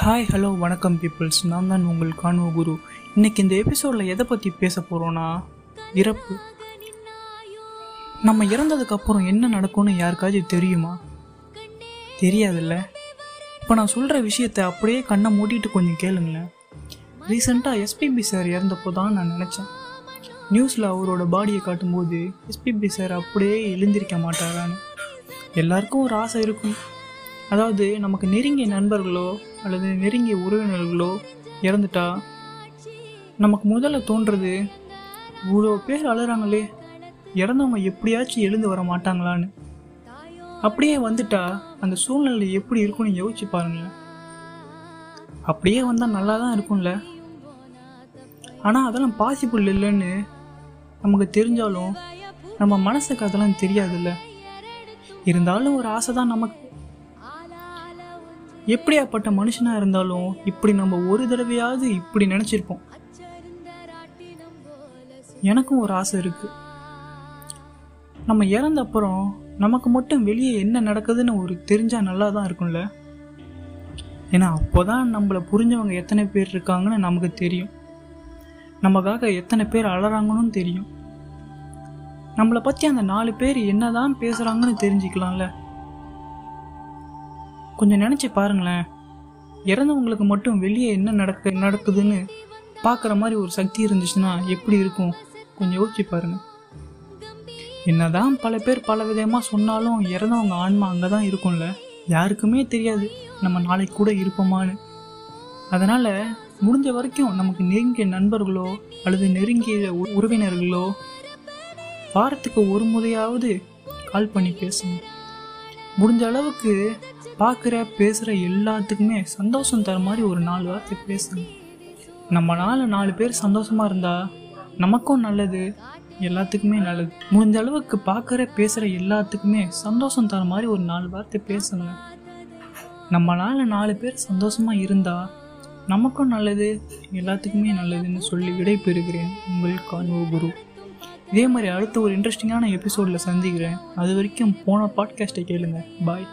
Hi hello வணக்கம் peoples நான் தான் உங்கள் காணுவ குரு. இன்னைக்கு இந்த எபிசோடில் எதை பற்றி பேச போகிறோன்னா இறப்பு. நம்ம இறந்ததுக்கப்புறம் என்ன நடக்கும்னு யாருக்காச்சும் தெரியுமா? தெரியாதுல்ல. இப்போ நான் சொல்கிற விஷயத்தை அப்படியே கண்ணை மூடிட்டு கொஞ்சம் கேளுங்களேன். ரீசெண்டாக எஸ்பிபி சார் இறந்தப்போ தான் நான் நினச்சேன். நியூஸில் அவரோட பாடியை காட்டும்போது எஸ்பிபி சார் அப்படியே எழுந்திருக்க மாட்டாரான்னு. எல்லாருக்கும் ஒரு ஆசை இருக்கும். அதாவது நமக்கு நெருங்கிய நண்பர்களோ அல்லது நெருங்கிய உறவினர்களோ இறந்துட்டா? நமக்கு முதல்ல தோன்றது இவ்வளோ பேர் அழுறாங்களே இறந்தவங்க எப்படியாச்சும் எழுந்து வர மாட்டாங்களான்னு. அப்படியே வந்துட்டா அந்த சூழ்நிலை எப்படி இருக்கும்னு யோசிச்சு பாருங்களேன். அப்படியே வந்தால் நல்லா தான் இருக்கும்ல? ஆனால் அதெல்லாம் பாசிபிள் இல்லைன்னு நமக்கு தெரிஞ்சாலும் நம்ம மனசுக்கு அதெல்லாம் தெரியாதுல்ல? இருந்தாலும் ஒரு ஆசை தான் நமக்கு. எப்படியாப்பட்ட மனுஷனாக இருந்தாலும் இப்படி நம்ம ஒரு தடவையாவது இப்படி நினச்சிருப்போம். எனக்கும் ஒரு ஆசை இருக்கு. நம்ம இறந்த அப்புறம் நமக்கு மட்டும் வெளியே என்ன நடக்குதுன்னு ஒரு தெரிஞ்சா நல்லா தான் இருக்கும்ல? ஏன்னா அப்போதான் நம்மளை புரிஞ்சவங்க எத்தனை பேர் இருக்காங்கன்னு நமக்கு தெரியும். நமக்காக எத்தனை பேர் அழறாங்கன்னு தெரியும். நம்மளை பற்றி அந்த நாலு பேர் என்னதான் பேசுகிறாங்கன்னு தெரிஞ்சுக்கலாம்ல? கொஞ்சம் நினச்சி பாருங்களேன். இறந்தவங்களுக்கு மட்டும் வெளியே என்ன நடக்க நடக்குதுன்னு பார்க்குற மாதிரி ஒரு சக்தி இருந்துச்சுன்னா எப்படி இருக்கும்? கொஞ்சம் யோசிச்சு பாருங்க. என்னதான் பல பேர் பல விதமாக சொன்னாலும் இறந்தவங்க ஆன்மா அங்கே தான் இருக்கும்ல? யாருக்குமே தெரியாது. நம்ம நாளைக்கு கூட இருப்போமான்னு. அதனால் முடிஞ்ச வரைக்கும் நமக்கு நெருங்கிய நண்பர்களோ அல்லது நெருங்கிய உ- உறவினர்களோ வாரத்துக்கு ஒரு முறையாவது கால் பண்ணி பேசுங்க. முடிஞ்ச அளவுக்கு பார்க்குற பேசுகிற எல்லாத்துக்குமே சந்தோஷம் தர மாதிரி ஒரு நாலு வார்த்தை பேசுங்க. நம்மளால நாலு பேர் சந்தோஷமாக இருந்தா நமக்கும் நல்லது எல்லாத்துக்குமே நல்லது. முடிஞ்ச அளவுக்கு பார்க்குற பேசுகிற எல்லாத்துக்குமே சந்தோஷம் தர மாதிரி ஒரு நாலு வார்த்தை பேசுங்க. நம்மளால் நாலு பேர் சந்தோஷமாக இருந்தால் நமக்கும் நல்லது எல்லாத்துக்குமே நல்லதுன்னு சொல்லி விடை பெறுகிறேன் உங்கள் காணுவ குரு. இதே மாதிரி அடுத்த ஒரு இன்ட்ரெஸ்டிங்கான எபிசோடில் சந்திக்கிறேன். அது வரைக்கும் போன பாட்காஸ்ட்டை கேளுங்க. பாய்